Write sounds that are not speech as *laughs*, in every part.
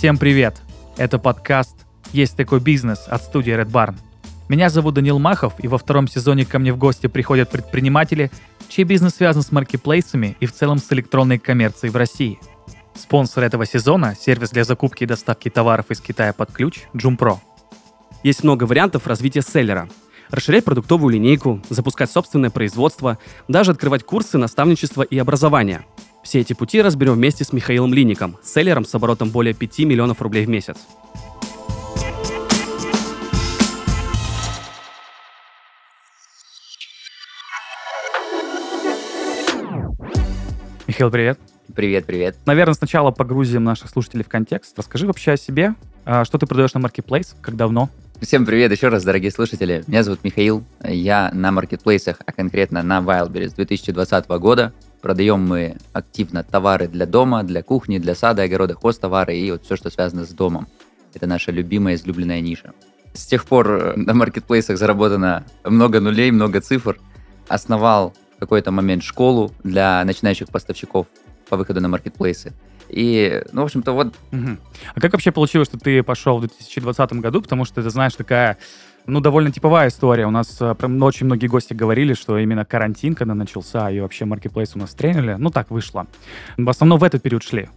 Всем привет! Это подкаст «Есть такой бизнес» от студии Red Barn. Меня зовут Данил Махов, и во втором сезоне ко мне в гости приходят предприниматели, чей бизнес связан с маркетплейсами и в целом с электронной коммерцией в России. Спонсор этого сезона – сервис для закупки и доставки товаров из Китая под ключ Jumpro. Есть много вариантов развития селлера. Расширять продуктовую линейку, запускать собственное производство, даже открывать курсы наставничества и образования. Все эти пути разберем вместе с Михаилом Лиником, селлером с оборотом более 5 миллионов рублей в месяц. Михаил, привет. Привет, привет. Наверное, сначала погрузим наших слушателей в контекст. Расскажи вообще о себе. А, что ты продаешь на Marketplace? Как давно? Всем привет еще раз, дорогие слушатели. Меня зовут Михаил. Я на маркетплейсах, а конкретно на Wildberries с 2020 года. Продаем мы активно товары для дома, для кухни, для сада, огорода, хозтовары и вот все, что связано с домом. Это наша любимая, излюбленная ниша. С тех пор э, на маркетплейсах заработано много нулей, много цифр. Основал в какой-то момент школу для начинающих поставщиков по выходу на маркетплейсы. И, ну, в общем-то, вот... Угу. А как вообще получилось, что ты пошел в 2020 году? Потому что, ты знаешь, такая ну, довольно типовая история. У нас э, прям очень многие гости говорили, что именно карантин, когда начался, и вообще маркетплейс у нас тренили, ну, так вышло. В основном в этот период шли.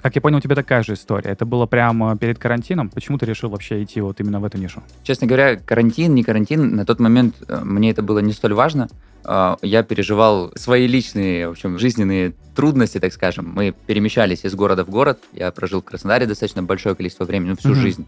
Как я понял, у тебя такая же история. Это было прямо перед карантином. Почему ты решил вообще идти вот именно в эту нишу? Честно говоря, карантин, не карантин, на тот момент э, мне это было не столь важно. Э, я переживал свои личные, в общем, жизненные трудности, так скажем. Мы перемещались из города в город. Я прожил в Краснодаре достаточно большое количество времени, ну, всю mm-hmm. жизнь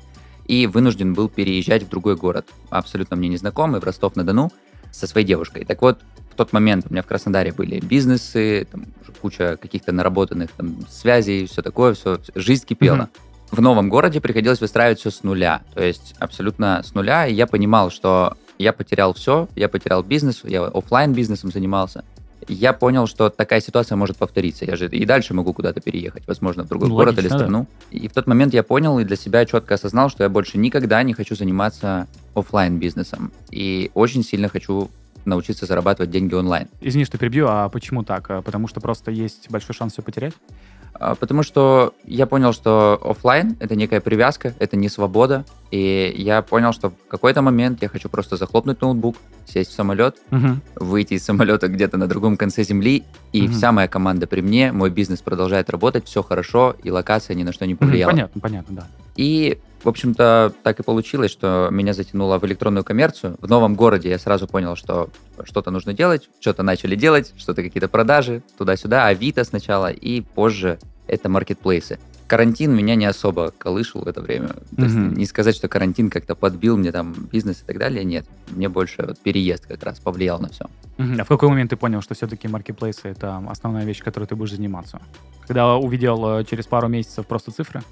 и вынужден был переезжать в другой город, абсолютно мне незнакомый, в Ростов-на-Дону, со своей девушкой. Так вот, в тот момент у меня в Краснодаре были бизнесы, там, куча каких-то наработанных там, связей, все такое, все, жизнь кипела. Mm-hmm. В новом городе приходилось выстраивать все с нуля, то есть абсолютно с нуля, и я понимал, что я потерял все, я потерял бизнес, я офлайн бизнесом занимался, я понял, что такая ситуация может повториться. Я же и дальше могу куда-то переехать, возможно, в другой ну, город логично, или страну. Да. И в тот момент я понял и для себя четко осознал, что я больше никогда не хочу заниматься офлайн бизнесом. И очень сильно хочу научиться зарабатывать деньги онлайн. Извини, что перебью, а почему так? А потому что просто есть большой шанс все потерять? А, потому что я понял, что офлайн это некая привязка, это не свобода. И я понял, что в какой-то момент я хочу просто захлопнуть ноутбук, сесть в самолет, угу. выйти из самолета где-то на другом конце земли, и угу. вся моя команда при мне, мой бизнес продолжает работать, все хорошо, и локация ни на что не повлияла. Понятно, понятно, да. И в общем-то, так и получилось, что меня затянуло в электронную коммерцию. В новом городе я сразу понял, что что-то нужно делать, что-то начали делать, что-то какие-то продажи, туда-сюда, Авито сначала, и позже это маркетплейсы. Карантин меня не особо колышил в это время. То mm-hmm. есть не сказать, что карантин как-то подбил мне там бизнес и так далее, нет. Мне больше вот переезд как раз повлиял на все. Mm-hmm. А в какой момент ты понял, что все-таки маркетплейсы — это основная вещь, которой ты будешь заниматься? Когда увидел э, через пару месяцев просто цифры?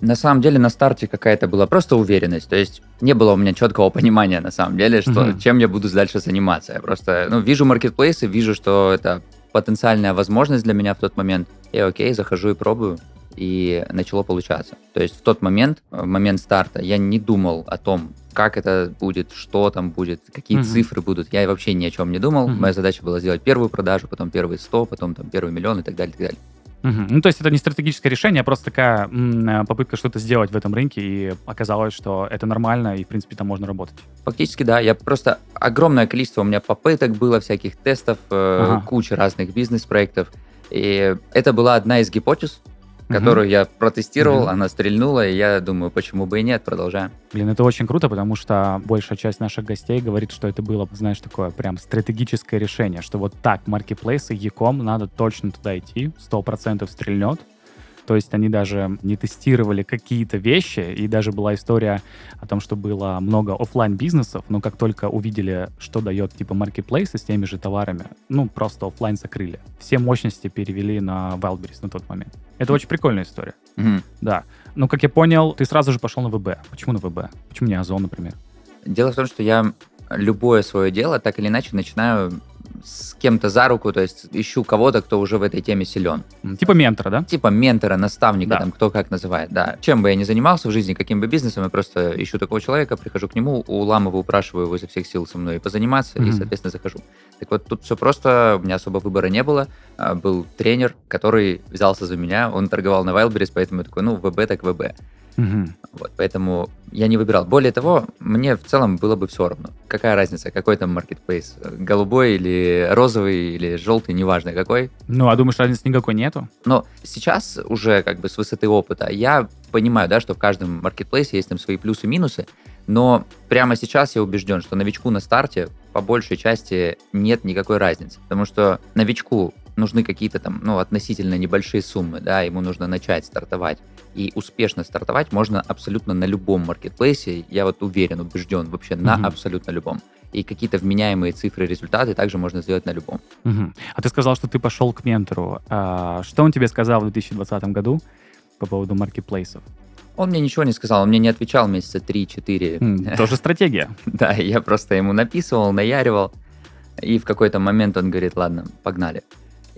На самом деле на старте какая-то была просто уверенность, то есть не было у меня четкого понимания на самом деле, что mm-hmm. чем я буду дальше заниматься. Я просто ну, вижу маркетплейсы, вижу, что это потенциальная возможность для меня в тот момент. И окей, захожу и пробую, и начало получаться. То есть в тот момент, в момент старта, я не думал о том, как это будет, что там будет, какие mm-hmm. цифры будут. Я вообще ни о чем не думал. Mm-hmm. Моя задача была сделать первую продажу, потом первые 100, потом там первый миллион и так далее, и так далее. Угу. Ну, то есть это не стратегическое решение, а просто такая м, э, попытка что-то сделать в этом рынке, и оказалось, что это нормально, и, в принципе, там можно работать. Фактически, да. Я просто... Огромное количество у меня попыток было, всяких тестов, э, ага. куча разных бизнес-проектов. И это была одна из гипотез, которую угу. я протестировал, угу. она стрельнула, и я думаю, почему бы и нет, продолжаем. Блин, это очень круто, потому что большая часть наших гостей говорит, что это было, знаешь, такое прям стратегическое решение, что вот так маркетплейсы, Яком, надо точно туда идти, 100% стрельнет, то есть они даже не тестировали какие-то вещи, и даже была история о том, что было много офлайн бизнесов но как только увидели, что дает типа маркетплейсы с теми же товарами, ну, просто офлайн закрыли. Все мощности перевели на Wildberries на тот момент. Это очень прикольная история. Mm-hmm. Да. Но, как я понял, ты сразу же пошел на ВБ. Почему на ВБ? Почему не Озон, например? Дело в том, что я любое свое дело так или иначе начинаю с кем-то за руку, то есть ищу кого-то, кто уже в этой теме силен. Типа ментора, да? Типа ментора, наставника, Да. там, кто как называет, да. Чем бы я ни занимался в жизни, каким бы бизнесом, я просто ищу такого человека, прихожу к нему, уламываю, упрашиваю его изо всех сил со мной позаниматься, и, Мгм. соответственно, захожу. Так вот, тут все просто, у меня особо выбора не было. А, Был тренер, который взялся за меня, он торговал на Wildberries, поэтому я такой, ну, ВБ так ВБ. Мгм. Вот, поэтому я не выбирал. Более того, мне в целом было бы все равно. Какая разница, какой там маркетплейс? Голубой или розовый, или желтый, неважно какой. Ну, а думаешь, разницы никакой нету? Но сейчас уже как бы с высоты опыта я понимаю, да, что в каждом маркетплейсе есть там свои плюсы и минусы, но прямо сейчас я убежден, что новичку на старте по большей части нет никакой разницы, потому что новичку нужны какие-то там, ну, относительно небольшие суммы, да, ему нужно начать стартовать. И успешно стартовать можно абсолютно на любом маркетплейсе, я вот уверен, убежден вообще на Мгм. абсолютно любом. И какие-то вменяемые цифры, результаты также можно сделать на любом. Мгм. А ты сказал, что ты пошел к ментору. А что он тебе сказал в 2020 году по поводу маркетплейсов? Он мне ничего не сказал, он мне не отвечал месяца 3-4. М, Тоже стратегия. *laughs* Да, я просто ему написывал, наяривал, и в какой-то момент он говорит, ладно, погнали.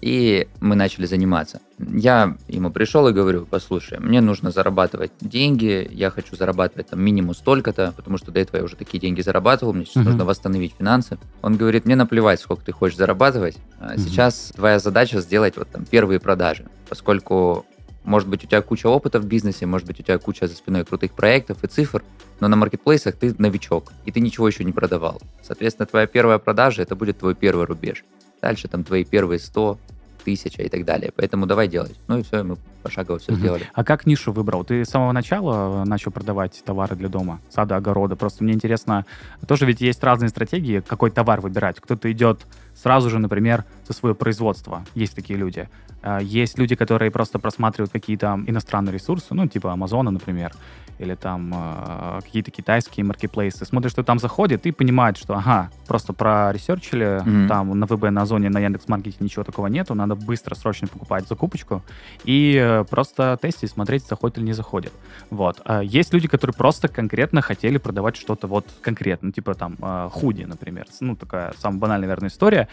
И мы начали заниматься. Я ему пришел и говорю, послушай, мне нужно зарабатывать деньги, я хочу зарабатывать там минимум столько-то, потому что до этого я уже такие деньги зарабатывал, мне сейчас Мгм. нужно восстановить финансы. Он говорит, мне наплевать, сколько ты хочешь зарабатывать, Мгм. сейчас твоя задача сделать вот там первые продажи, поскольку может быть, у тебя куча опыта в бизнесе, может быть, у тебя куча за спиной крутых проектов и цифр, но на маркетплейсах ты новичок, и ты ничего еще не продавал. Соответственно, твоя первая продажа – это будет твой первый рубеж. Дальше там твои первые 100, тысяча и так далее. Поэтому давай делать. Ну и все, мы пошагово все Мгм. сделали. А как нишу выбрал? Ты с самого начала начал продавать товары для дома, сада, огорода? Просто мне интересно, тоже ведь есть разные стратегии, какой товар выбирать. Кто-то идет сразу же, например, со свое производство. Есть такие люди. А Есть люди, которые просто просматривают какие-то иностранные ресурсы, ну, типа Амазона, например, или там э, какие-то китайские маркетплейсы. Смотрят, что там заходит, и понимают, что, ага, просто проресерчили, Мгм. там на ВБ, на Озоне, на Яндекс.Маркете ничего такого нету, надо быстро, срочно покупать закупочку и э, просто тестить, смотреть, заходит или не заходит. Вот. А есть люди, которые просто конкретно хотели продавать что-то вот конкретно, ну, типа там э, худи, например. Ну, такая самая банальная, наверное, история.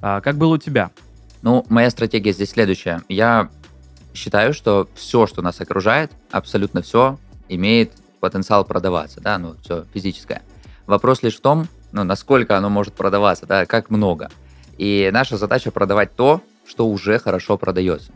А как было у тебя? Ну, моя стратегия здесь следующая. Я считаю, что все, что нас окружает, абсолютно все имеет потенциал продаваться, да, ну, все физическое. Вопрос лишь в том, ну, насколько оно может продаваться, да, как много. И наша задача продавать то, что уже хорошо продается.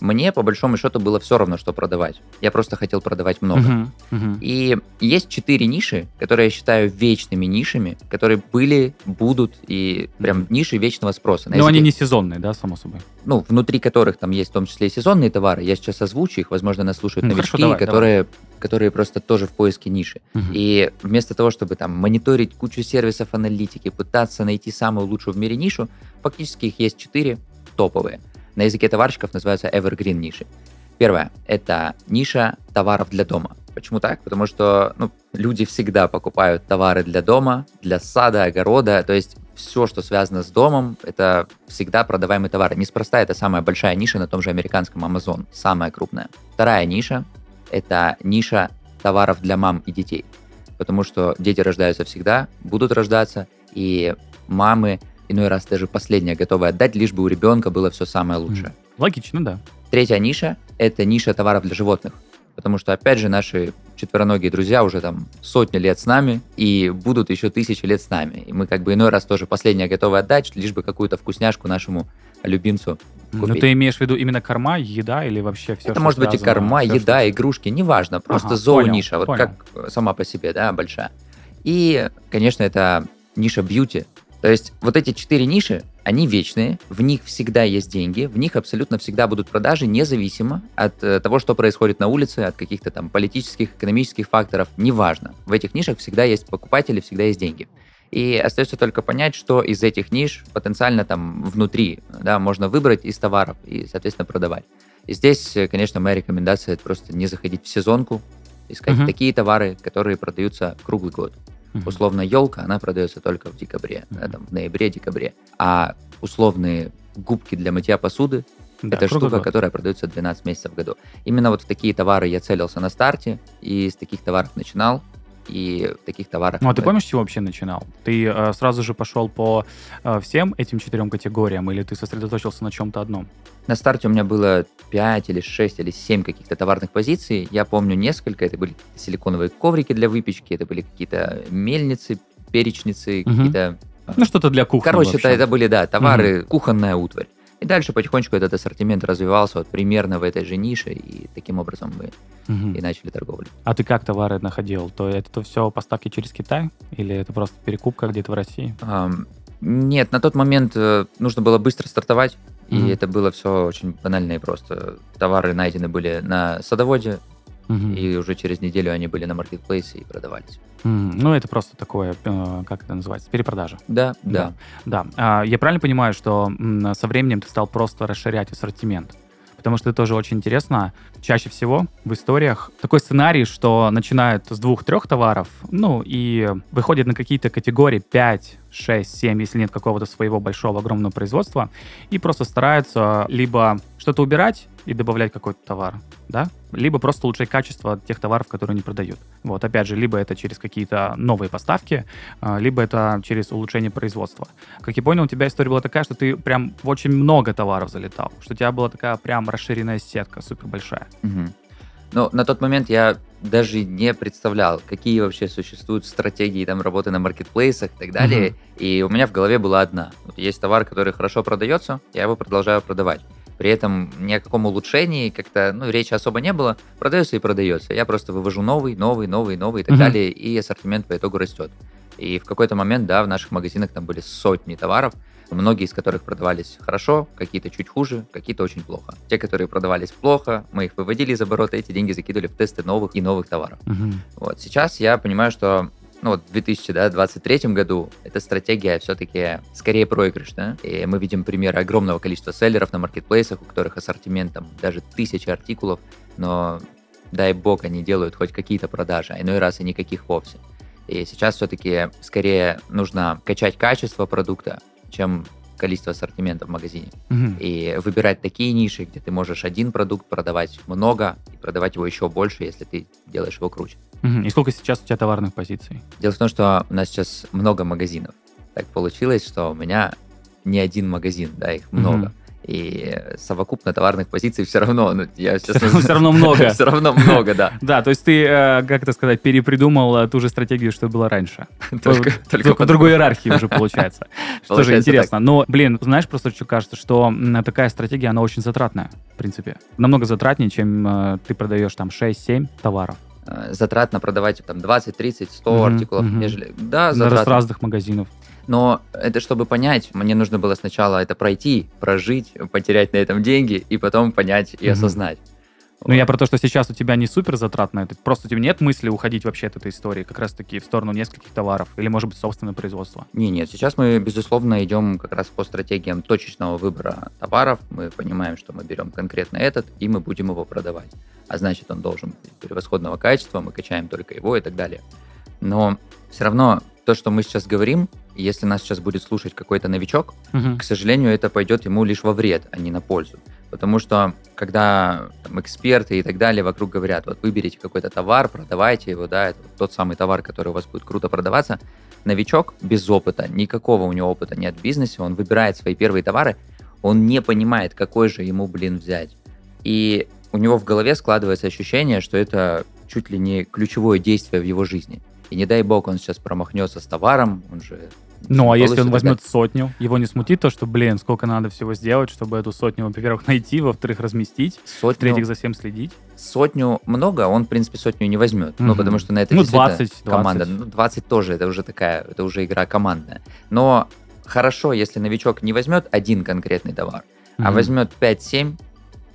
Мне, по большому счету, было все равно, что продавать. Я просто хотел продавать много. Мгм, мгм. И есть четыре ниши, которые я считаю вечными нишами, которые были, будут и прям ниши вечного спроса. Но они не сезонные, да, само собой? ну, внутри которых там есть в том числе и сезонные товары. Я сейчас озвучу их, возможно, нас слушают Ну, новички, хорошо, давай, которые, которые просто тоже в поиске ниши. Мгм. И вместо того, чтобы там мониторить кучу сервисов аналитики, пытаться найти самую лучшую в мире нишу, фактически их есть четыре топовые. На языке товарщиков называются evergreen ниши. Первое – это ниша товаров для дома. Почему так? Потому что ну, люди всегда покупают товары для дома, для сада, огорода. То есть все, что связано с домом, это всегда продаваемые товары. Неспроста это самая большая ниша на том же американском Amazon, самая крупная. Вторая ниша – это ниша товаров для мам и детей. Потому что дети рождаются всегда, будут рождаться, и мамы иной раз даже последнее готовы отдать, лишь бы у ребенка было все самое лучшее. Логично, да. Третья ниша – это ниша товаров для животных. Потому что, опять же, наши четвероногие друзья уже там сотни лет с нами и будут еще тысячи лет с нами. И мы как бы иной раз тоже последнее готовы отдать, лишь бы какую-то вкусняшку нашему любимцу Но купить. ты имеешь в виду именно корма, еда или вообще все, Это может быть и корма, еда, игрушки, неважно, просто Ага, зоониша, понял, вот понял. как сама по себе, да, большая. И, конечно, это ниша бьюти. То есть вот эти четыре ниши, они вечные, в них всегда есть деньги, в них абсолютно всегда будут продажи, независимо от э, того, что происходит на улице, от каких-то там политических, экономических факторов, неважно. В этих нишах всегда есть покупатели, всегда есть деньги. И остается только понять, что из этих ниш потенциально там внутри да, можно выбрать из товаров и, соответственно, продавать. И здесь, э, конечно, моя рекомендация это просто не заходить в сезонку, искать Мгм. такие товары, которые продаются круглый год. Условно, елка, она продается только в декабре, да, там, в ноябре-декабре. А условные губки для мытья посуды Да, это штука, год. которая продается 12 месяцев в году. Именно вот в такие товары я целился на старте, и с таких товаров начинал. И таких товарах... Ну, а ты помнишь, с чего вообще начинал? Ты э, сразу же пошел по э, всем этим четырем категориям, или ты сосредоточился на чем-то одном? На старте у меня было 5 или 6 или 7 каких-то товарных позиций. Я помню несколько. Это были силиконовые коврики для выпечки, это были какие-то мельницы, перечницы, Мгм. какие-то... Ну, что-то для кухни. Короче, это, это были, да, товары, кухонная утварь. И дальше потихонечку этот ассортимент развивался вот примерно в этой же нише, и таким образом мы Мгм. и начали торговлю. А ты как товары находил? То это все поставки через Китай? Или это просто перекупка где-то в России? Ам, Нет, на тот момент э, нужно было быстро стартовать, и Мгм. это было все очень банально и просто. Товары найдены были на садоводе, Мгм. и уже через неделю они были на маркетплейсе и продавались. Ну, это просто такое, э, как это называется, перепродажа. Да, да. Да. А, я правильно понимаю, что со временем ты стал просто расширять ассортимент? Потому что это тоже очень интересно. Чаще всего в историях такой сценарий, что начинают с двух-трех товаров, ну, и выходят на какие-то категории 5, 6, 7, если нет какого-то своего большого, огромного производства, и просто стараются либо что-то убирать и добавлять какой-то товар, да, либо просто улучшать качество тех товаров, которые они продают. Вот, опять же, либо это через какие-то новые поставки, а, либо это через улучшение производства. Как я понял, у тебя история была такая, что ты прям очень много товаров залетал, что у тебя была такая прям расширенная сетка, супер большая. Мгм. Но на тот момент я даже не представлял, какие вообще существуют стратегии там работы на маркетплейсах и так далее. И у меня в голове была одна. Вот есть товар, который хорошо продается, я его продолжаю продавать. При этом ни о каком улучшении как-то, ну, речи особо не было. Продается и продается. Я просто вывожу новый, новый, новый, новый и так Мгм. далее, и ассортимент по итогу растет. И в какой-то момент, да, в наших магазинах там были сотни товаров, многие из которых продавались хорошо, какие-то чуть хуже, какие-то очень плохо. Те, которые продавались плохо, мы их выводили из оборота, эти деньги закидывали в тесты новых и новых товаров. Мгм. Вот. Сейчас я понимаю, что ну, вот в 2023 году эта стратегия все-таки скорее проигрышная. И мы видим примеры огромного количества селлеров на маркетплейсах, у которых ассортимент там даже тысячи артикулов, но дай бог они делают хоть какие-то продажи, а иной раз и никаких вовсе. И сейчас все-таки скорее нужно качать качество продукта, чем количество ассортимента в магазине. Мгм. И выбирать такие ниши, где ты можешь один продукт продавать много и продавать его еще больше, если ты делаешь его круче. Мгм. И сколько сейчас у тебя товарных позиций? Дело в том, что у нас сейчас много магазинов. Так получилось, что у меня не один магазин, да, их много. Мгм. И совокупно товарных позиций все равно, ну, я сейчас... *laughs* всё равно много. Все равно много, да. *laughs* Да, то есть ты, э, как это сказать, перепридумал э, ту же стратегию, что была раньше. *laughs* Только Только по по- другой иерархии уже получается. Что же интересно. Но, блин, знаешь, просто что кажется, что такая стратегия, она очень затратная, в принципе. Намного затратнее, чем э, ты продаешь там 6-7 товаров Затратно продавать там 20, 30, 100 Мгм, артикулов, мгм. нежели... Да, с затратно. разных магазинов. Но это чтобы понять, мне нужно было сначала это пройти, прожить, потерять на этом деньги и потом понять и осознать. Ну, я про то, что сейчас у тебя не супер затратно, это просто у тебя нет мысли уходить вообще от этой истории, как раз-таки в сторону нескольких товаров, или, может быть, собственное производство. Не, нет, сейчас мы, безусловно, идем как раз по стратегиям точечного выбора товаров. Мы понимаем, что мы берем конкретно этот, и мы будем его продавать. А значит, он должен быть превосходного качества, мы качаем только его и так далее. Но все равно то, что мы сейчас говорим, если нас сейчас будет слушать какой-то новичок, Мгм. к сожалению, это пойдет ему лишь во вред, а не на пользу. Потому что, когда там, эксперты и так далее вокруг говорят, вот выберите какой-то товар, продавайте его, да, это вот тот самый товар, который у вас будет круто продаваться, новичок без опыта, никакого у него опыта нет в бизнесе, он выбирает свои первые товары, он не понимает, какой же ему, блин, взять. И у него в голове складывается ощущение, что это чуть ли не ключевое действие в его жизни. И не дай бог он сейчас промахнется с товаром, он же... Ну, а если он возьмет сотню, его не смутит то, что, блин, сколько надо всего сделать, чтобы эту сотню, во-первых, найти, во-вторых, разместить, Сотню, в-третьих, за всем следить? сотню много, он, в принципе, сотню не возьмет. Ну, Мгм. потому что на это Ну, действительно 20, команда. 20. Ну, 20 тоже, это уже такая, это уже игра командная. Но хорошо, если новичок не возьмет один конкретный товар, а Мгм. возьмет 5-7,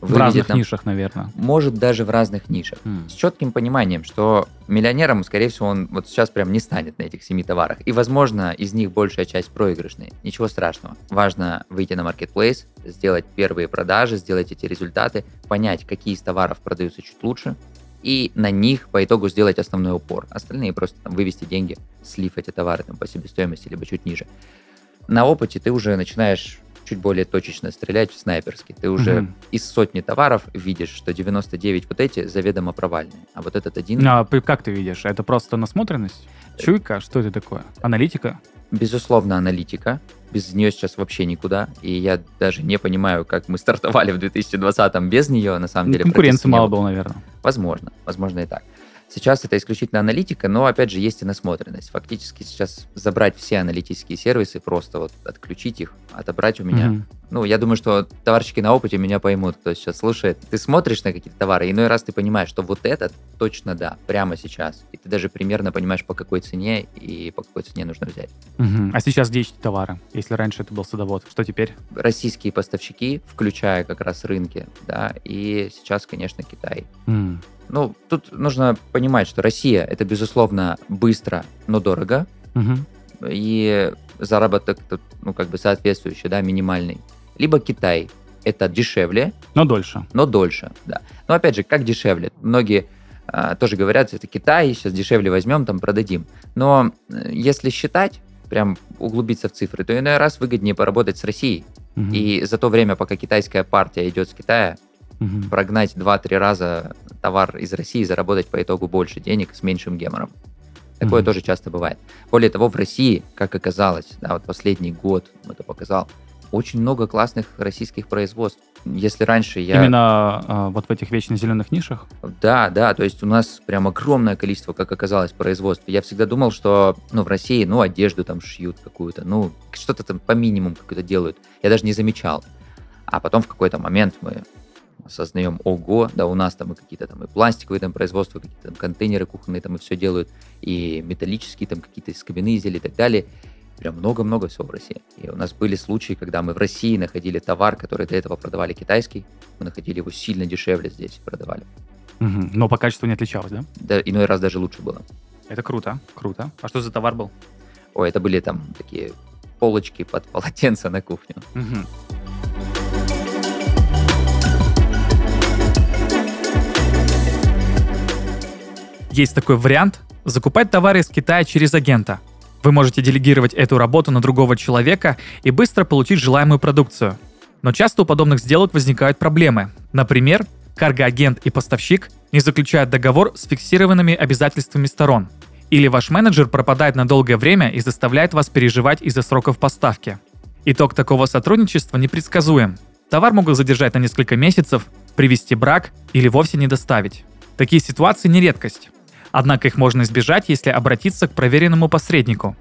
В разных там, нишах, наверное. может даже в разных нишах. М. С четким пониманием, что миллионером, скорее всего, он вот сейчас прям не станет на этих семи товарах. И, возможно, из них большая часть проигрышные. Ничего страшного. Важно выйти на маркетплейс, сделать первые продажи, сделать эти результаты, понять, какие из товаров продаются чуть лучше, и на них по итогу сделать основной упор. Остальные просто там, вывести деньги, слив эти товары там, по себестоимости, либо чуть ниже. На опыте ты уже начинаешь чуть более точечно стрелять в снайперский. Ты уже Мгм. из сотни товаров видишь, что 99 вот эти заведомо провальные, а вот этот один, А как ты видишь? Это просто насмотренность? Чуйка? Что это такое? Аналитика? безусловно, аналитика. Без нее сейчас вообще никуда. И я даже не понимаю, как мы стартовали в 2020 без нее. На самом Ну, деле Конкуренции мало было, наверное. Возможно, возможно и так. Сейчас это исключительно аналитика, но опять же есть и насмотренность. Фактически сейчас забрать все аналитические сервисы, просто вот отключить их, отобрать у меня. Мгм. Ну, я думаю, что товарщики на опыте меня поймут, кто сейчас слушает. Ты смотришь на какие-то товары, иной раз ты понимаешь, что вот этот точно да, прямо сейчас. И ты даже примерно понимаешь, по какой цене и по какой цене нужно взять. Мгм. А сейчас где эти товары? Если раньше это был садовод, что теперь? Российские поставщики, включая как раз рынки, да, и сейчас, конечно, Китай. М. Ну, тут нужно понимать, что Россия это, безусловно, быстро, но дорого, Мгм. и заработок тут, ну, как бы соответствующий, да, минимальный. Либо Китай это дешевле, Но дольше. но дольше, да. Но опять же, как дешевле? Многие а, тоже говорят, это Китай, сейчас дешевле возьмем, там продадим. Но э, если считать, прям углубиться в цифры, то иной раз выгоднее поработать с Россией. Мгм. И за то время, пока китайская партия идет с Китая, Мгм. прогнать 2-3 раза товар из России и заработать по итогу больше денег с меньшим гемором. Такое Мгм. тоже часто бывает. Более того, в России, как оказалось, да, вот последний год это показал, очень много классных российских производств. Если раньше я... Именно а, вот в этих вечно зеленых нишах? Да, да, то есть у нас прям огромное количество, как оказалось, производств. Я всегда думал, что, ну, в России, ну, одежду там шьют какую-то, ну, что-то там по минимуму какое-то делают. Я даже не замечал. А потом в какой-то момент мы осознаем, ого, да, у нас там и какие-то там и пластиковые там производства, какие-то там контейнеры кухонные там и все делают, и металлические там какие-то из кабины изделия и так далее. Прям много-много всего в России. И у нас были случаи, когда мы в России находили товар, который до этого продавали китайский, мы находили его сильно дешевле здесь продавали. Мгм. Но по качеству не отличалось, да? Да, иной раз даже лучше было. Это круто, круто. А что за товар был? Ой, это были там такие полочки под полотенце на кухню. Мгм. Есть такой вариант – закупать товары из Китая через агента. Вы можете делегировать эту работу на другого человека и быстро получить желаемую продукцию. Но часто у подобных сделок возникают проблемы. Например, каргоагент и поставщик не заключают договор с фиксированными обязательствами сторон. Или ваш менеджер пропадает на долгое время и заставляет вас переживать из-за сроков поставки. Итог такого сотрудничества непредсказуем. Товар могут задержать на несколько месяцев, привести брак или вовсе не доставить. Такие ситуации не редкость. Однако их можно избежать, если обратиться к проверенному посреднику.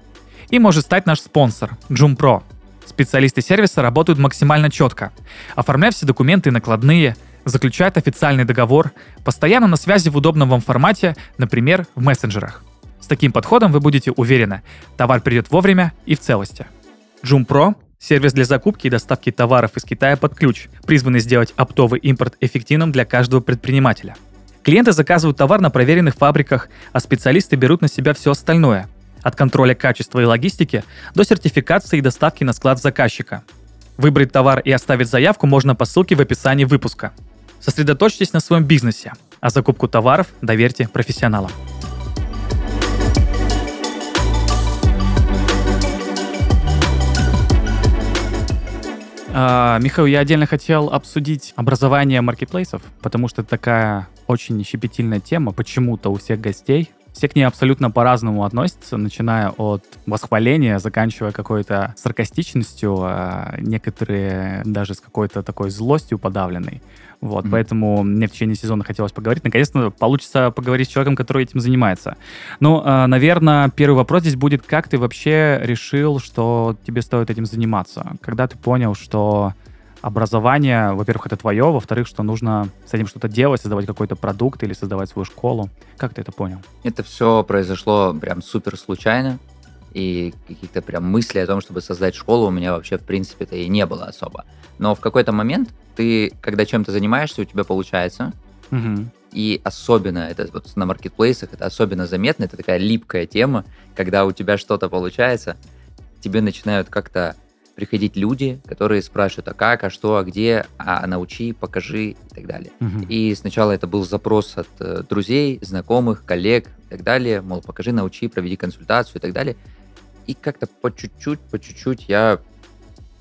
И может стать наш спонсор – JoomPro. Специалисты сервиса работают максимально четко, оформляя все документы и накладные, заключают официальный договор, постоянно на связи в удобном вам формате, например, в мессенджерах. С таким подходом вы будете уверены, товар придет вовремя и в целости. JoomPro – сервис для закупки и доставки товаров из Китая под ключ, призванный сделать оптовый импорт эффективным для каждого предпринимателя. Клиенты заказывают товар на проверенных фабриках, а специалисты берут на себя все остальное – от контроля качества и логистики до сертификации и доставки на склад заказчика. Выбрать товар и оставить заявку можно по ссылке в описании выпуска. Сосредоточьтесь на своем бизнесе, а закупку товаров доверьте профессионалам. А, Михаил, я отдельно хотел обсудить образование маркетплейсов, потому что такая очень щепетильная тема почему-то у всех гостей. Все к ней абсолютно по-разному относятся, начиная от восхваления, заканчивая какой-то саркастичностью, а некоторые даже с какой-то такой злостью подавленной. Вот, Мгм. поэтому мне в течение сезона хотелось поговорить. Наконец-то получится поговорить с человеком, который этим занимается. Ну, а, наверное, первый вопрос здесь будет, как ты вообще решил, что тебе стоит этим заниматься? Когда ты понял, что образование, во-первых, это твое, во-вторых, что нужно с этим что-то делать, создавать какой-то продукт или создавать свою школу? Как ты это понял? Это все произошло прям супер случайно. И каких-то прям мыслей о том, чтобы создать школу, у меня вообще, в принципе-то, и не было особо. Но в какой-то момент ты, когда чем-то занимаешься, у тебя получается, Мгм. И особенно это вот на маркетплейсах, это особенно заметно, это такая липкая тема, когда у тебя что-то получается, тебе начинают как-то приходить люди, которые спрашивают, а как, а что, а где, а научи, покажи и так далее. Мгм. И сначала это был запрос от э, друзей, знакомых, коллег и так далее, мол, покажи, научи, проведи консультацию и так далее. И как-то по чуть-чуть, по чуть-чуть я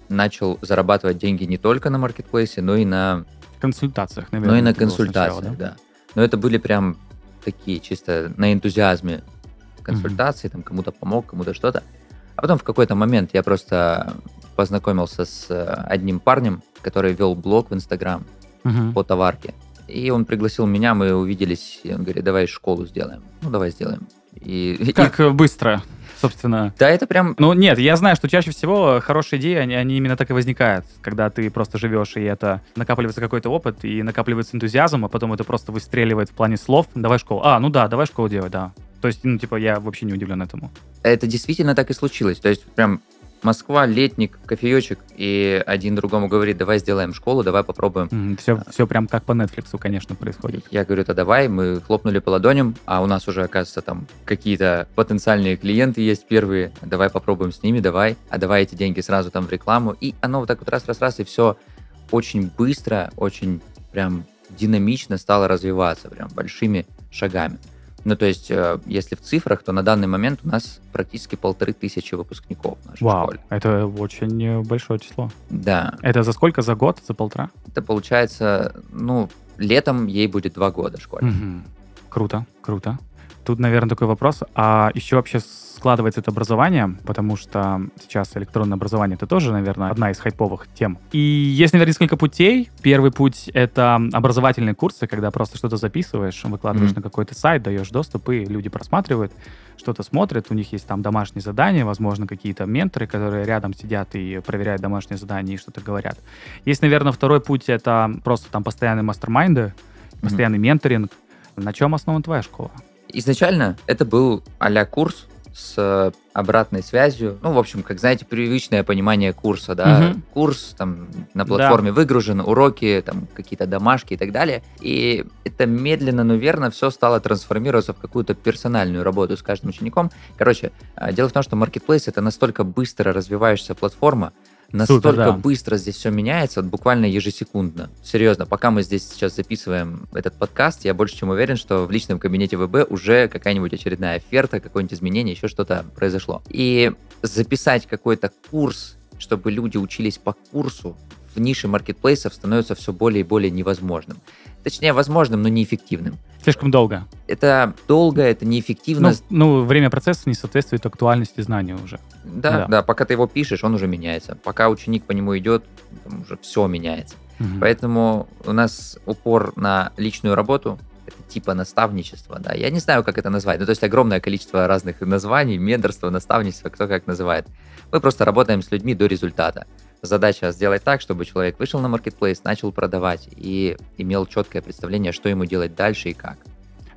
начал зарабатывать деньги не только на маркетплейсе, но и на, консультациях, наверное. но и на консультациях, сначала, да? Но это были прям такие чисто на энтузиазме консультации, там кому-то помог, кому-то что-то. А потом в какой-то момент я просто познакомился с э, одним парнем, который вел блог в Инстаграм Мгм. по товарке. И он пригласил меня, мы увиделись, и он говорит, давай школу сделаем. Ну, давай сделаем. И, и- *laughs* Как э, быстро, собственно. да, это прям Ну, нет, я знаю, что чаще всего хорошие идеи, они, они именно так и возникают, когда ты просто живешь, и это накапливается какой-то опыт, и накапливается энтузиазм, а потом это просто выстреливает в плане слов. Давай школу. А, ну да, давай школу делать, да. То есть, ну, типа, я вообще не удивлен этому. это действительно так и случилось. То есть прям Москва, летник, кофеечек, и один другому говорит, давай сделаем школу, давай попробуем. все, все прям как по Netflix, конечно, происходит. Я говорю, то давай, мы хлопнули по ладоням, а у нас уже, оказывается, там какие-то потенциальные клиенты есть первые, давай попробуем с ними, давай, а давай эти деньги сразу там в рекламу. И оно вот так вот раз-раз-раз, и все очень быстро, очень прям динамично стало развиваться, прям большими шагами. Ну, то есть, э, если в цифрах, то на данный момент у нас практически полторы тысячи выпускников в нашей Вау, школе. это очень э, большое число. Да, Это за сколько? За год? За полтора? это получается, ну, летом ей будет два года школе. Мгм. Круто, круто. Тут, наверное, такой вопрос. А еще вообще складывается это образование, потому что сейчас электронное образование это тоже, наверное, одна из хайповых тем. И есть, наверное, несколько путей. Первый путь — это образовательные курсы, когда просто что-то записываешь, выкладываешь Мгм. на какой-то сайт, даешь доступ, и люди просматривают, что-то смотрят, у них есть там домашние задания, возможно, какие-то менторы, которые рядом сидят и проверяют домашние задания и что-то говорят. Есть, наверное, второй путь — это просто там постоянные мастер-майнды, постоянный менторинг. На чем основана твоя школа? Изначально это был а курс с э, обратной связью. Ну, в общем, как знаете, привычное понимание курса, да. Мгм. Курс там на платформе выгружен, уроки, там какие-то домашки и так далее. И это медленно, но верно все стало трансформироваться в какую-то персональную работу с каждым учеником. Короче, а, дело в том, что Marketplace это настолько быстро развивающаяся платформа, настолько да. быстро здесь все меняется, вот буквально ежесекундно. Серьезно, пока мы здесь сейчас записываем этот подкаст, я больше чем уверен, что в личном кабинете ВБ уже какая-нибудь очередная оферта, какое-нибудь изменение, еще что-то произошло. И записать какой-то курс, чтобы люди учились по курсу, в нише маркетплейсов становится все более и более невозможным. Точнее, возможным, но неэффективным. Слишком долго. Это долго, это неэффективно. Ну, ну, время процесса не соответствует актуальности знания уже. да, да. да, пока ты его пишешь, он уже меняется. Пока ученик по нему идет, там уже все меняется. Мгм. Поэтому у нас упор на личную работу, это типа наставничество, да. Я не знаю, как это назвать. Ну, то есть огромное количество разных названий, менторство, наставничество, кто как называет. Мы просто работаем с людьми до результата. Задача сделать так, чтобы человек вышел на маркетплейс, начал продавать и имел четкое представление, что ему делать дальше и как.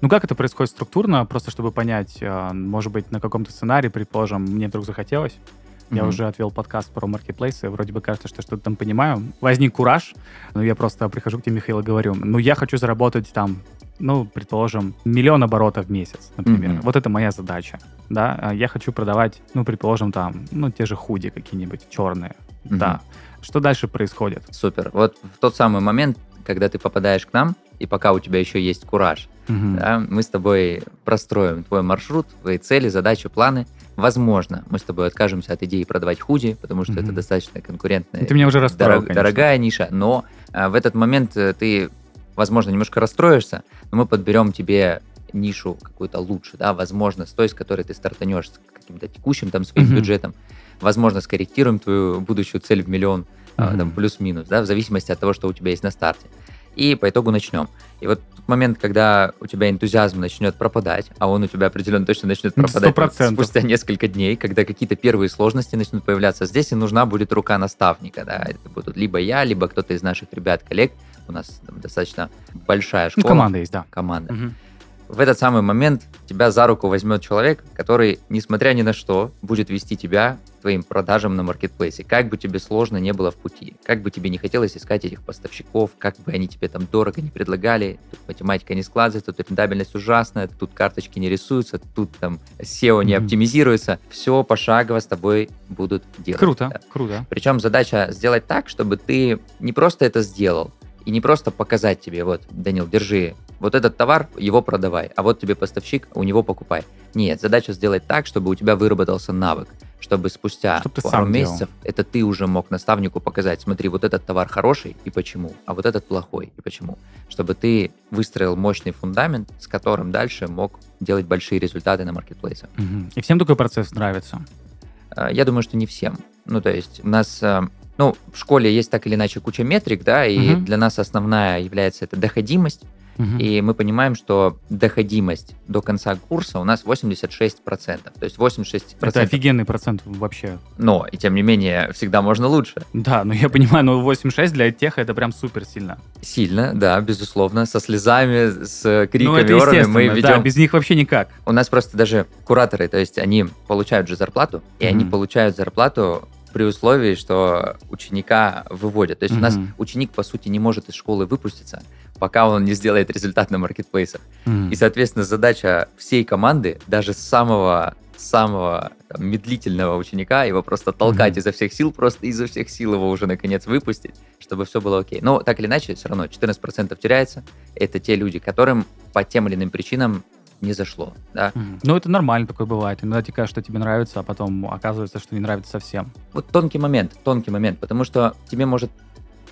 Ну, как это происходит структурно, просто чтобы понять, э, может быть, на каком-то сценарии, предположим, мне вдруг захотелось, я Мгм. уже отвел подкаст про маркетплейсы, вроде бы кажется, что что-то там понимаю. Возник кураж, но я просто прихожу к тебе, Михаил, и говорю, ну, я хочу заработать там, ну, предположим, миллион оборотов в месяц, например. Мгм. Вот это моя задача, да. А Я хочу продавать, ну, предположим, там, ну, те же худи какие-нибудь черные, Мгм. да. Что дальше происходит? Супер. Вот в тот самый момент, когда ты попадаешь к нам, и пока у тебя еще есть кураж, Мгм. да, мы с тобой простроим твой маршрут, твои цели, задачи, планы. Возможно, мы с тобой откажемся от идеи продавать худи, потому что это Мгм. достаточно конкурентная, Ты меня уже дорог- конечно. дорогая ниша. Но а, в этот момент э, ты, возможно, немножко расстроишься, но мы подберем тебе нишу какую-то лучше, да, возможно, с той, с которой ты стартанешь с каким-то текущим там своим Мгм. бюджетом. Возможно, скорректируем твою будущую цель в миллион, Мгм. там плюс-минус, да, в зависимости от того, что у тебя есть на старте. И по итогу начнем. И вот тот момент, когда у тебя энтузиазм начнет пропадать, а он у тебя определенно точно начнет Ну, пропадать 100%. спустя несколько дней, когда какие-то первые сложности начнут появляться, здесь и нужна будет рука наставника. Да? Это будут либо я, либо кто-то из наших ребят, коллег. У нас там достаточно большая Ну, школа. команда есть, да. команда. Мгм. В этот самый момент тебя за руку возьмет человек, который, несмотря ни на что, будет вести тебя к твоим продажам на маркетплейсе. Как бы тебе сложно не было в пути, как бы тебе не хотелось искать этих поставщиков, как бы они тебе там дорого не предлагали, тут математика не складывается, тут рентабельность ужасная, тут карточки не рисуются, тут там SEO не Мгм. оптимизируется. Все пошагово с тобой будут делать. Круто, Да. круто. Причем задача сделать так, чтобы ты не просто это сделал, и не просто показать тебе, вот, Данил, держи, вот этот товар, его продавай, а вот тебе поставщик, у него покупай. Нет, задача сделать так, чтобы у тебя выработался навык. чтобы спустя Чтоб ты пару сам делал. месяцев это ты уже мог наставнику показать, смотри, вот этот товар хороший и почему, а вот этот плохой и почему. Чтобы ты выстроил мощный фундамент, с которым дальше мог делать большие результаты на маркетплейсах. Мгм. И всем такой процесс нравится. Э, Я думаю, что не всем. Ну, то есть у нас, э, ну, в школе есть так или иначе куча метрик, да, и Мгм. для нас основная является это доходимость, И мы понимаем, что доходимость до конца курса у нас 86%. То есть 86%. Это офигенный процент вообще. Но, и тем не менее, всегда можно лучше. Да, ну я понимаю, но 8.6 для теха это прям супер сильно. Сильно, да, безусловно, со слезами, с криками, ну это орами мы да, ведем. без них вообще никак. У нас просто даже кураторы, то есть они получают же зарплату, и они Мгм. получают зарплату при условии, что ученика выводят. То есть у нас ученик, по сути, не может из школы выпуститься, пока он не сделает результат на маркетплейсах. Мгм. И, соответственно, задача всей команды, даже самого самого там, медлительного ученика, его просто толкать Мгм. изо всех сил, просто изо всех сил его уже наконец выпустить, чтобы все было окей. Но так или иначе, все равно 14% теряется. Это те люди, которым по тем или иным причинам не зашло. Да? Ну, это нормально такое бывает. Иногда тебе кажется, что тебе нравится, а потом оказывается, что не нравится совсем. Вот тонкий момент, тонкий момент, потому что тебе может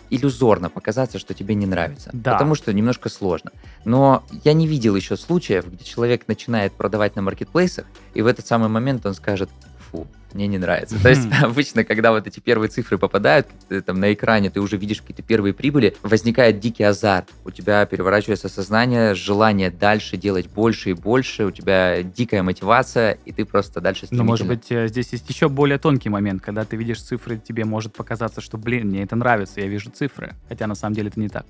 иллюзорно показаться, что тебе не нравится. Да. Потому что немножко сложно. Но я не видел еще случаев, где человек начинает продавать на маркетплейсах, и в этот самый момент он скажет, фу, мне не нравится. То есть *laughs* обычно, когда вот эти первые цифры попадают, ты там на экране, ты уже видишь какие-то первые прибыли, возникает дикий азарт. У тебя переворачивается сознание, желание дальше делать больше и больше, у тебя дикая мотивация, и ты просто дальше Но, может стремительно- быть, э, здесь есть еще более тонкий момент, когда ты видишь цифры, тебе может показаться, что, блин, мне это нравится, я вижу цифры. Хотя на самом деле это не так.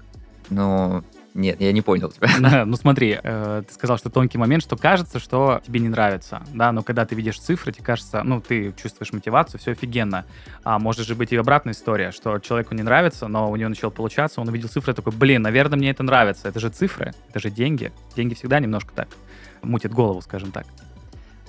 Ну, нет, я не понял тебя. Да, *laughs* Ну смотри, э, ты сказал, что тонкий момент, что кажется, что тебе не нравится, да, но когда ты видишь цифры, тебе кажется, ну, ты чувствуешь мотивацию, все офигенно. А может же быть и обратная история, что человеку не нравится, но у него начало получаться, он увидел цифры, такой, блин, наверное, мне это нравится. Это же цифры, это же деньги. Деньги всегда немножко так мутят голову, скажем так.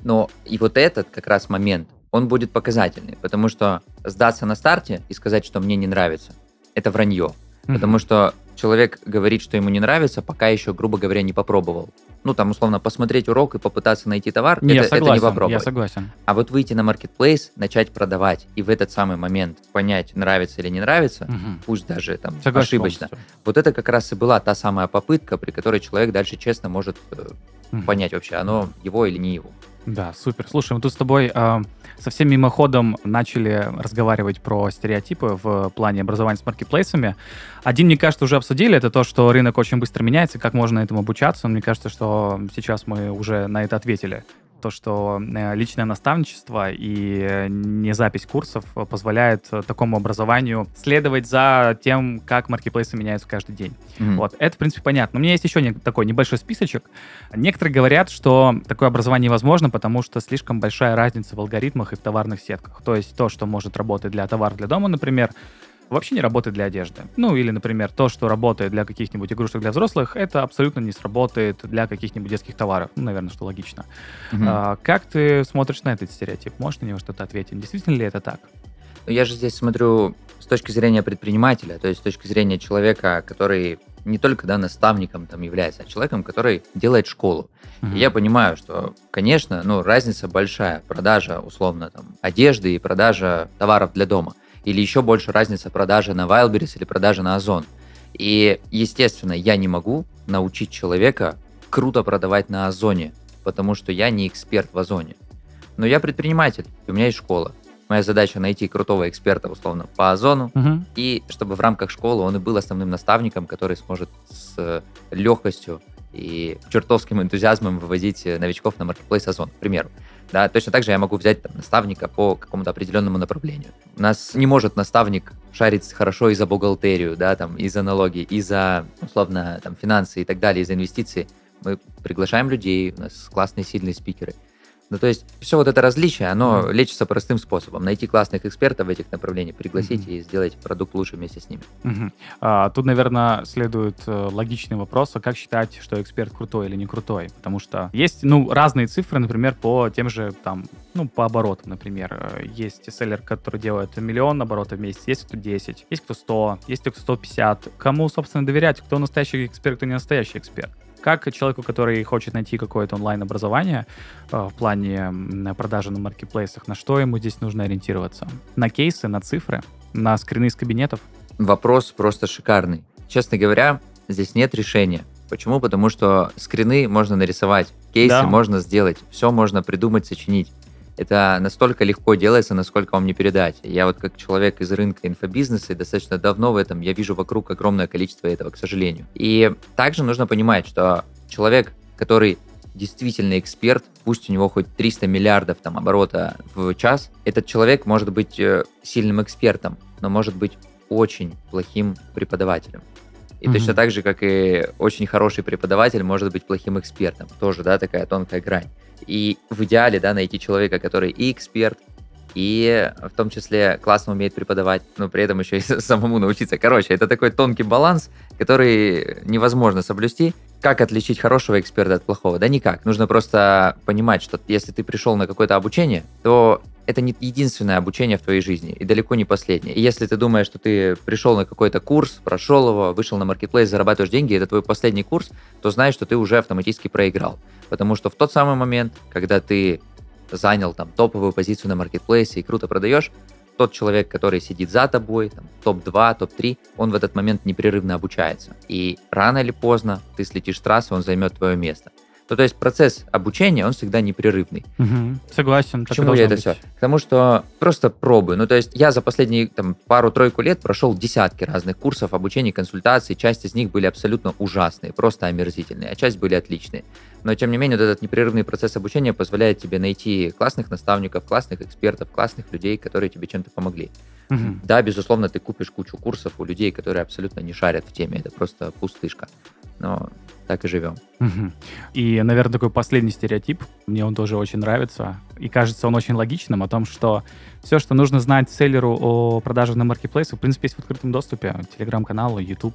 Но и вот этот как раз момент, он будет показательный, потому что сдаться на старте и сказать, что мне не нравится, это вранье. Потому что человек говорит, что ему не нравится, пока еще, грубо говоря, не попробовал. Ну, там, условно, посмотреть урок и попытаться найти товар, Не, я это, это согласен, не попробовать. я согласен. А вот выйти на маркетплейс, начать продавать и в этот самый момент понять, нравится или не нравится, Мгм. пусть даже там Согласен ошибочно. полностью. Вот это как раз и была та самая попытка, при которой человек дальше честно может э, Мгм. понять вообще, оно его или не его. Да, супер. Слушай, мы тут с тобой э, совсем мимоходом начали разговаривать про стереотипы в плане образования с маркетплейсами. Один, мне кажется, уже обсудили, это то, что рынок очень быстро меняется, как можно этому обучаться. Мне кажется, что сейчас мы уже на это ответили. То, что э, личное наставничество и э, не запись курсов э, позволяет такому образованию следовать за тем, как маркетплейсы меняются каждый день. Мгм. Вот, это, в принципе, понятно. Но у меня есть еще не- такой небольшой списочек. Некоторые говорят, что такое образование невозможно, потому что слишком большая разница в алгоритмах и в товарных сетках. То есть то, что может работать для товара для дома, например, вообще не работает для одежды. Ну, или, например, то, что работает для каких-нибудь игрушек для взрослых, это абсолютно не сработает для каких-нибудь детских товаров. Ну, наверное, что логично. Мгм. А, как ты смотришь на этот стереотип? Можешь на него что-то ответить? Действительно ли это так? Ну, Я же здесь смотрю с точки зрения предпринимателя, то есть с точки зрения человека, который не только да, наставником там является, а человеком, который делает школу. Мгм. И я понимаю, что, конечно, ну, разница большая. Продажа, условно, там, одежды и продажа товаров для дома. Или еще больше разница продажи на Wildberries или продажа на Озон. И, естественно, я не могу научить человека круто продавать на Озоне, потому что я не эксперт в Озоне. Но я предприниматель, у меня есть школа. Моя задача найти крутого эксперта, условно, по Озону, Мгм. и чтобы в рамках школы он и был основным наставником, который сможет с легкостью и чертовским энтузиазмом вывозить э, новичков на маркетплейс Озон, к примеру. Да, точно так же я могу взять там, наставника по какому-то определенному направлению. У нас не может наставник шарить хорошо и за бухгалтерию, да, там, и за налоги, и за, условно, там, финансы и так далее, и за инвестиции. Мы приглашаем людей, у нас классные, сильные спикеры. Ну, то есть, все вот это различие, оно Мгм. лечится простым способом. Найти классных экспертов в этих направлениях, пригласить Мгм. и сделать продукт лучше вместе с ними. Мгм. А, тут, наверное, следует э, логичный вопрос, а как считать, что эксперт крутой или не крутой? Потому что есть, ну, разные цифры, например, по тем же, там, ну, по оборотам, например. Есть селлер, который делает миллион оборотов в месяц, есть кто 10, есть кто 100, есть кто 150. Кому, собственно, доверять, кто настоящий эксперт, кто не настоящий эксперт? Как человеку, который хочет найти какое-то онлайн-образование э, в плане продажи на маркетплейсах, на что ему здесь нужно ориентироваться? На кейсы, на цифры, на скрины из кабинетов? Вопрос просто шикарный. Честно говоря, здесь нет решения. Почему? Потому что скрины можно нарисовать, кейсы Да. можно сделать, все можно придумать, сочинить. Это настолько легко делается, насколько вам не передать. Я вот как человек из рынка инфобизнеса и достаточно давно в этом, я вижу вокруг огромное количество этого, к сожалению. И также нужно понимать, что человек, который действительно эксперт, пусть у него хоть 300 миллиардов там оборота в час, этот человек может быть э, сильным экспертом, но может быть очень плохим преподавателем. И Мгм. точно так же, как и очень хороший преподаватель может быть плохим экспертом. Тоже, да, такая тонкая грань. И в идеале, да, найти человека, который и эксперт, и в том числе классно умеет преподавать, но при этом еще и *laughs* самому научиться. Короче, это такой тонкий баланс, который невозможно соблюсти. Как отличить хорошего эксперта от плохого? Да никак. Нужно просто понимать, что если ты пришел на какое-то обучение, то это не единственное обучение в твоей жизни и далеко не последнее. И если ты думаешь, что ты пришел на какой-то курс, прошел его, вышел на маркетплейс, зарабатываешь деньги, это твой последний курс, то знай, что ты уже автоматически проиграл. Потому что в тот самый момент, когда ты занял там топовую позицию на маркетплейсе и круто продаешь, тот человек, который сидит за тобой, там, топ-2, топ-3, он в этот момент непрерывно обучается. И рано или поздно ты слетишь с трассы, он займет твое место. Ну, то есть процесс обучения, он всегда непрерывный. Мгм. Согласен. К так и чему я это все? быть. К тому, что просто пробы. Ну, то есть я за последние там, пару-тройку лет прошел десятки разных курсов обучения, консультаций. Часть из них были абсолютно ужасные, просто омерзительные, а часть были отличные. Но, тем не менее, вот этот непрерывный процесс обучения позволяет тебе найти классных наставников, классных экспертов, классных людей, которые тебе чем-то помогли. Мгм. Да, безусловно, ты купишь кучу курсов у людей, которые абсолютно не шарят в теме. Это просто пустышка. Но так и живем. И, наверное, такой последний стереотип, мне он тоже очень нравится, и кажется он очень логичным, о том, что все, что нужно знать селлеру о продаже на маркетплейсе, в принципе, есть в открытом доступе. Телеграм-каналы, YouTube.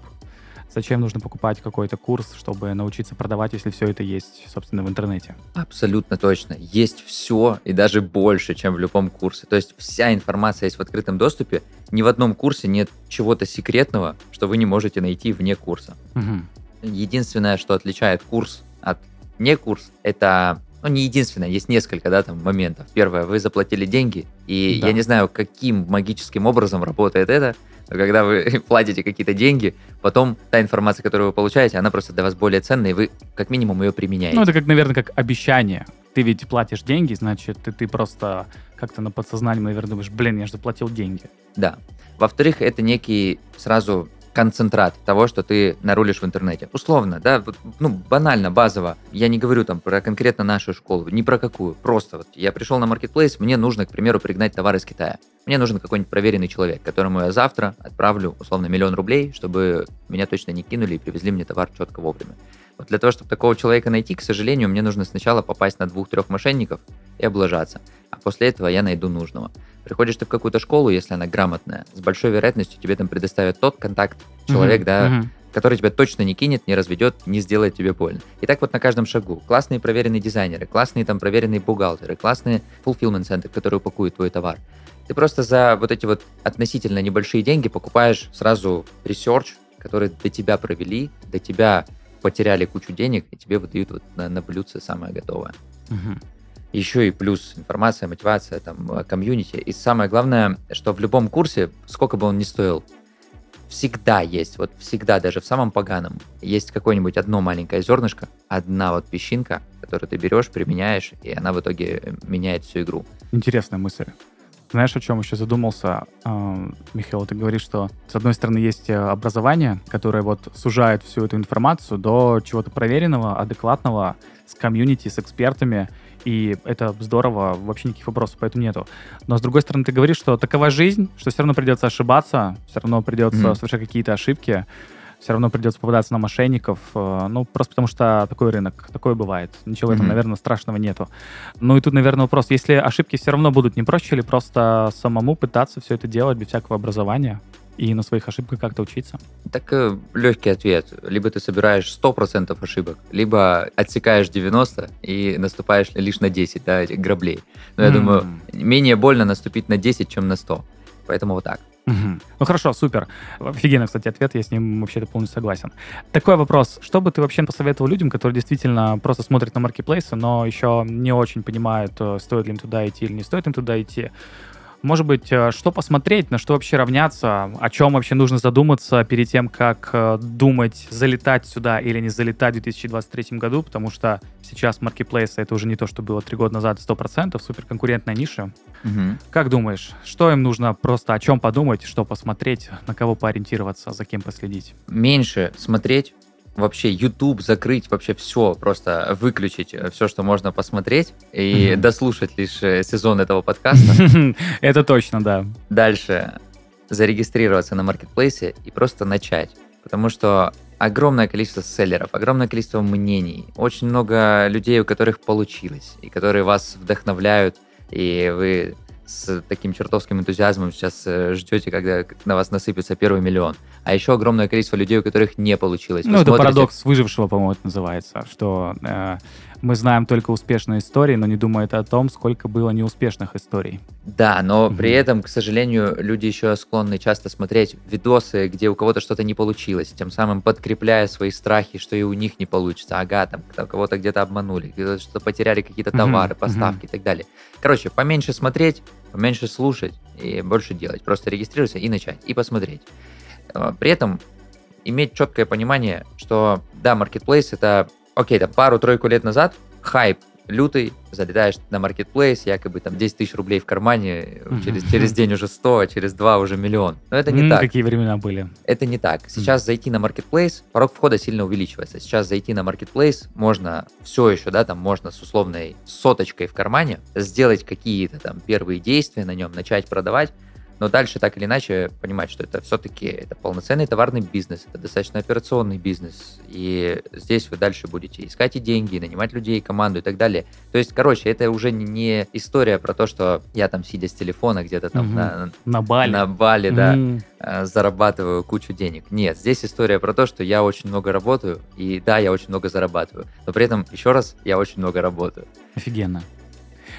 Зачем нужно покупать какой-то курс, чтобы научиться продавать, если все это есть, собственно, в интернете? Абсолютно точно. Есть все и даже больше, чем в любом курсе. То есть вся информация есть в открытом доступе. Ни в одном курсе нет чего-то секретного, что вы не можете найти вне курса. Мгм. Единственное, что отличает курс от не курс, это ну, не единственное, есть несколько, да, там, моментов. Первое, вы заплатили деньги, и Да. я не знаю, каким магическим образом работает это, но когда вы *laughs* платите какие-то деньги, потом та информация, которую вы получаете, она просто для вас более ценная, и вы как минимум ее применяете. Ну, это как, наверное, как обещание. Ты ведь платишь деньги, значит, ты, ты просто как-то на подсознании, наверное, думаешь, блин, я же заплатил деньги. Да. Во-вторых, это некий сразу концентрат того, что ты нарулишь в интернете. Условно, да, вот, ну, банально, базово. Я не говорю там про конкретно нашу школу, ни про какую. Просто вот я пришел на маркетплейс, мне нужно, к примеру, пригнать товар из Китая. Мне нужен какой-нибудь проверенный человек, которому я завтра отправлю, условно, миллион рублей, чтобы меня точно не кинули и привезли мне товар четко вовремя. Вот для того, чтобы такого человека найти, к сожалению, мне нужно сначала попасть на двух-трех мошенников и облажаться. А после этого я найду нужного. Приходишь ты в какую-то школу, если она грамотная, с большой вероятностью тебе там предоставят тот контакт человек, Мгм, да, мгм. который тебя точно не кинет, не разведет, не сделает тебе больно. И так вот на каждом шагу. Классные проверенные дизайнеры, классные там проверенные бухгалтеры, классные fulfillment центры, которые упакуют твой товар. Ты просто за вот эти вот относительно небольшие деньги покупаешь сразу research, который до тебя провели, до тебя потеряли кучу денег, и тебе выдают вот на, на блюдце самое готовое. Мгм. Еще и плюс информация, мотивация, там, э, комьюнити. И самое главное, что в любом курсе, сколько бы он ни стоил, всегда есть, вот всегда, даже в самом поганом, есть какое-нибудь одно маленькое зернышко, одна вот песчинка, которую ты берешь, применяешь, и она в итоге э, меняет всю игру. Интересная мысль. Знаешь, о чем еще задумался, А, Михаил? Ты говоришь, что с одной стороны есть э, образование, которое вот сужает всю эту информацию до чего-то проверенного, адекватного, с комьюнити, с экспертами, и это здорово, вообще никаких вопросов по этому нету. Но с другой стороны, ты говоришь, что такова жизнь, что все равно придется ошибаться, все равно придется Мгм. совершать какие-то ошибки, все равно придется попадаться на мошенников, э, ну, просто потому что такой рынок, такое бывает. Ничего в этом, наверное, страшного нету. Ну и тут, наверное, вопрос, если ошибки все равно будут, не проще ли просто самому пытаться все это делать без всякого образования и на своих ошибках как-то учиться? Так э, легкий ответ. Либо ты собираешь 100% ошибок, либо отсекаешь 90 и наступаешь лишь на 10 да, граблей. Но я М. думаю, менее больно наступить на 10, чем на 100. Поэтому вот так. Мгм. Ну хорошо, супер. Офигенный, кстати, ответ, я с ним вообще полностью согласен. Такой вопрос. Что бы ты вообще посоветовал людям, которые действительно просто смотрят на маркетплейсы, но еще не очень понимают, э, стоит ли им туда идти или не стоит им туда идти? Может быть, э, что посмотреть, на что вообще равняться, о чем вообще нужно задуматься перед тем, как э, думать, залетать сюда или не залетать в 2023 году, потому что сейчас маркетплейсы это уже не то, что было три года назад 100%, суперконкурентная ниша. Мгм. Как думаешь, что им нужно просто о чем подумать, что посмотреть, на кого поориентироваться, за кем последить? Меньше смотреть, вообще YouTube закрыть, вообще все, просто выключить все, что можно посмотреть, и Мгм. дослушать лишь э, сезон этого подкаста. *laughs* Это точно, да. Дальше зарегистрироваться на маркетплейсе и просто начать. Потому что огромное количество селлеров, огромное количество мнений, очень много людей, у которых получилось, и которые вас вдохновляют, и вы с таким чертовским энтузиазмом сейчас э, ждете, когда на вас насыпется первый миллион. А еще огромное количество людей, у которых не получилось. Вы Ну, это смотрите- парадокс выжившего, по-моему, это называется, что э, мы знаем только успешные истории, но не думают о том, сколько было неуспешных историй. Да, но при Мгм. этом, к сожалению, люди еще склонны часто смотреть видосы, где у кого-то что-то не получилось, тем самым подкрепляя свои страхи, что и у них не получится. Ага, там кого-то где-то обманули, где-то что-то потеряли какие-то товары, мгм. поставки и так далее. Короче, поменьше смотреть, поменьше слушать и больше делать. Просто регистрироваться и начать, и посмотреть. Э, При этом иметь четкое понимание, что да, маркетплейс это, окей, там пару-тройку лет назад хайп лютый, залетаешь на маркетплейс, якобы там 10 тысяч рублей в кармане, через, через день уже 100, а через два уже миллион. Но это не М, так. Какие времена были. Это не так. Сейчас зайти на маркетплейс, порог входа сильно увеличивается. Сейчас зайти на маркетплейс можно все еще, да, там можно с условной соточкой в кармане сделать какие-то там первые действия на нем, начать продавать, но дальше так или иначе понимать, что это все-таки это полноценный товарный бизнес, это достаточно операционный бизнес, и здесь вы дальше будете искать и деньги, и нанимать людей, команду и так далее. То есть, короче, это уже не- история про то, что я там сидя с телефона где-то там Мгм. на, На Бали. на Бали, да, М, э, зарабатываю кучу денег. Нет, здесь история про то, что я очень много работаю, и да, я очень много зарабатываю, но при этом, еще раз, я очень много работаю. Офигенно.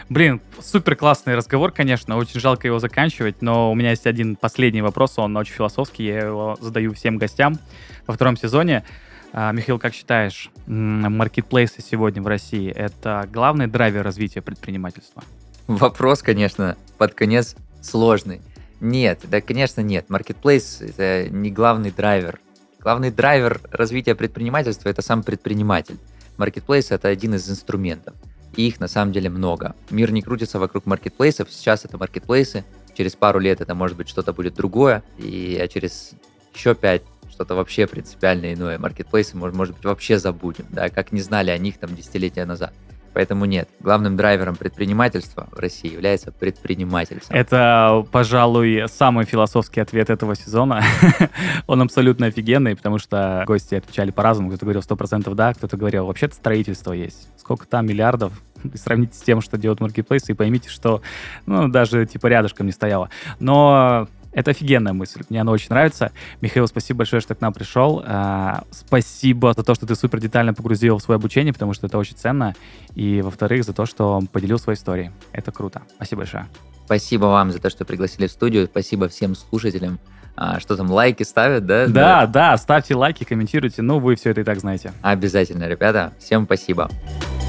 Блин, супер классный разговор, конечно, очень жалко его заканчивать, но у меня есть один последний вопрос, он очень философский, я его задаю всем гостям во втором сезоне. А, Михаил, как считаешь, маркетплейсы сегодня в России — это главный драйвер развития предпринимательства? Вопрос, конечно, под конец сложный. Нет, да, конечно, нет. Маркетплейс — это не главный драйвер. Главный драйвер развития предпринимательства — это сам предприниматель. Маркетплейс — это один из инструментов. И их на самом деле много. Мир не крутится вокруг маркетплейсов. Сейчас это маркетплейсы. Через пару лет это может быть что-то будет другое. И а через еще пять что-то вообще принципиально иное. Маркетплейсы, может, может быть, вообще забудем, да, как не знали о них там десятилетия назад. Поэтому нет, главным драйвером предпринимательства в России является предприниматель. сам. Это, пожалуй, самый философский ответ этого сезона. *laughs* Он абсолютно офигенный, потому что гости отвечали по-разному. Кто-то говорил 100% да, кто-то говорил, вообще-то строительство есть. Сколько там миллиардов? *laughs* Сравните с тем, что делают маркетплейсы, и поймите, что ну, даже типа рядышком не стояло. Но это офигенная мысль, мне она очень нравится. Михаил, спасибо большое, что к нам пришел. А, Спасибо за то, что ты супер детально погрузил в свое обучение, потому что это очень ценно. И, во-вторых, за то, что поделил свои истории. Это круто. Спасибо большое. Спасибо вам за то, что пригласили в студию. Спасибо всем слушателям. А, что там, лайки ставят, да? Да, да, ставьте лайки, комментируйте. Ну, вы все это и так знаете. Обязательно, ребята. Всем спасибо.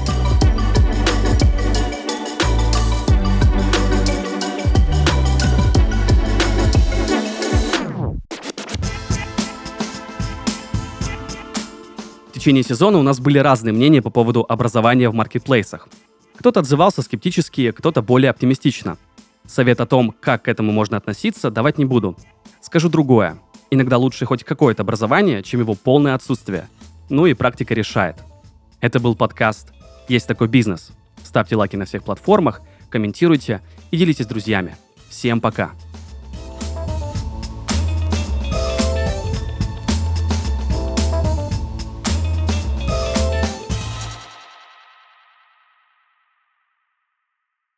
В течение сезона у нас были разные мнения по поводу образования в маркетплейсах. Кто-то отзывался скептически, кто-то более оптимистично. Совет о том, как к этому можно относиться, давать не буду. Скажу другое. Иногда лучше хоть какое-то образование, чем его полное отсутствие. Ну и практика решает. Это был подкаст «Есть такой бизнес». Ставьте лайки на всех платформах, комментируйте и делитесь с друзьями. Всем пока!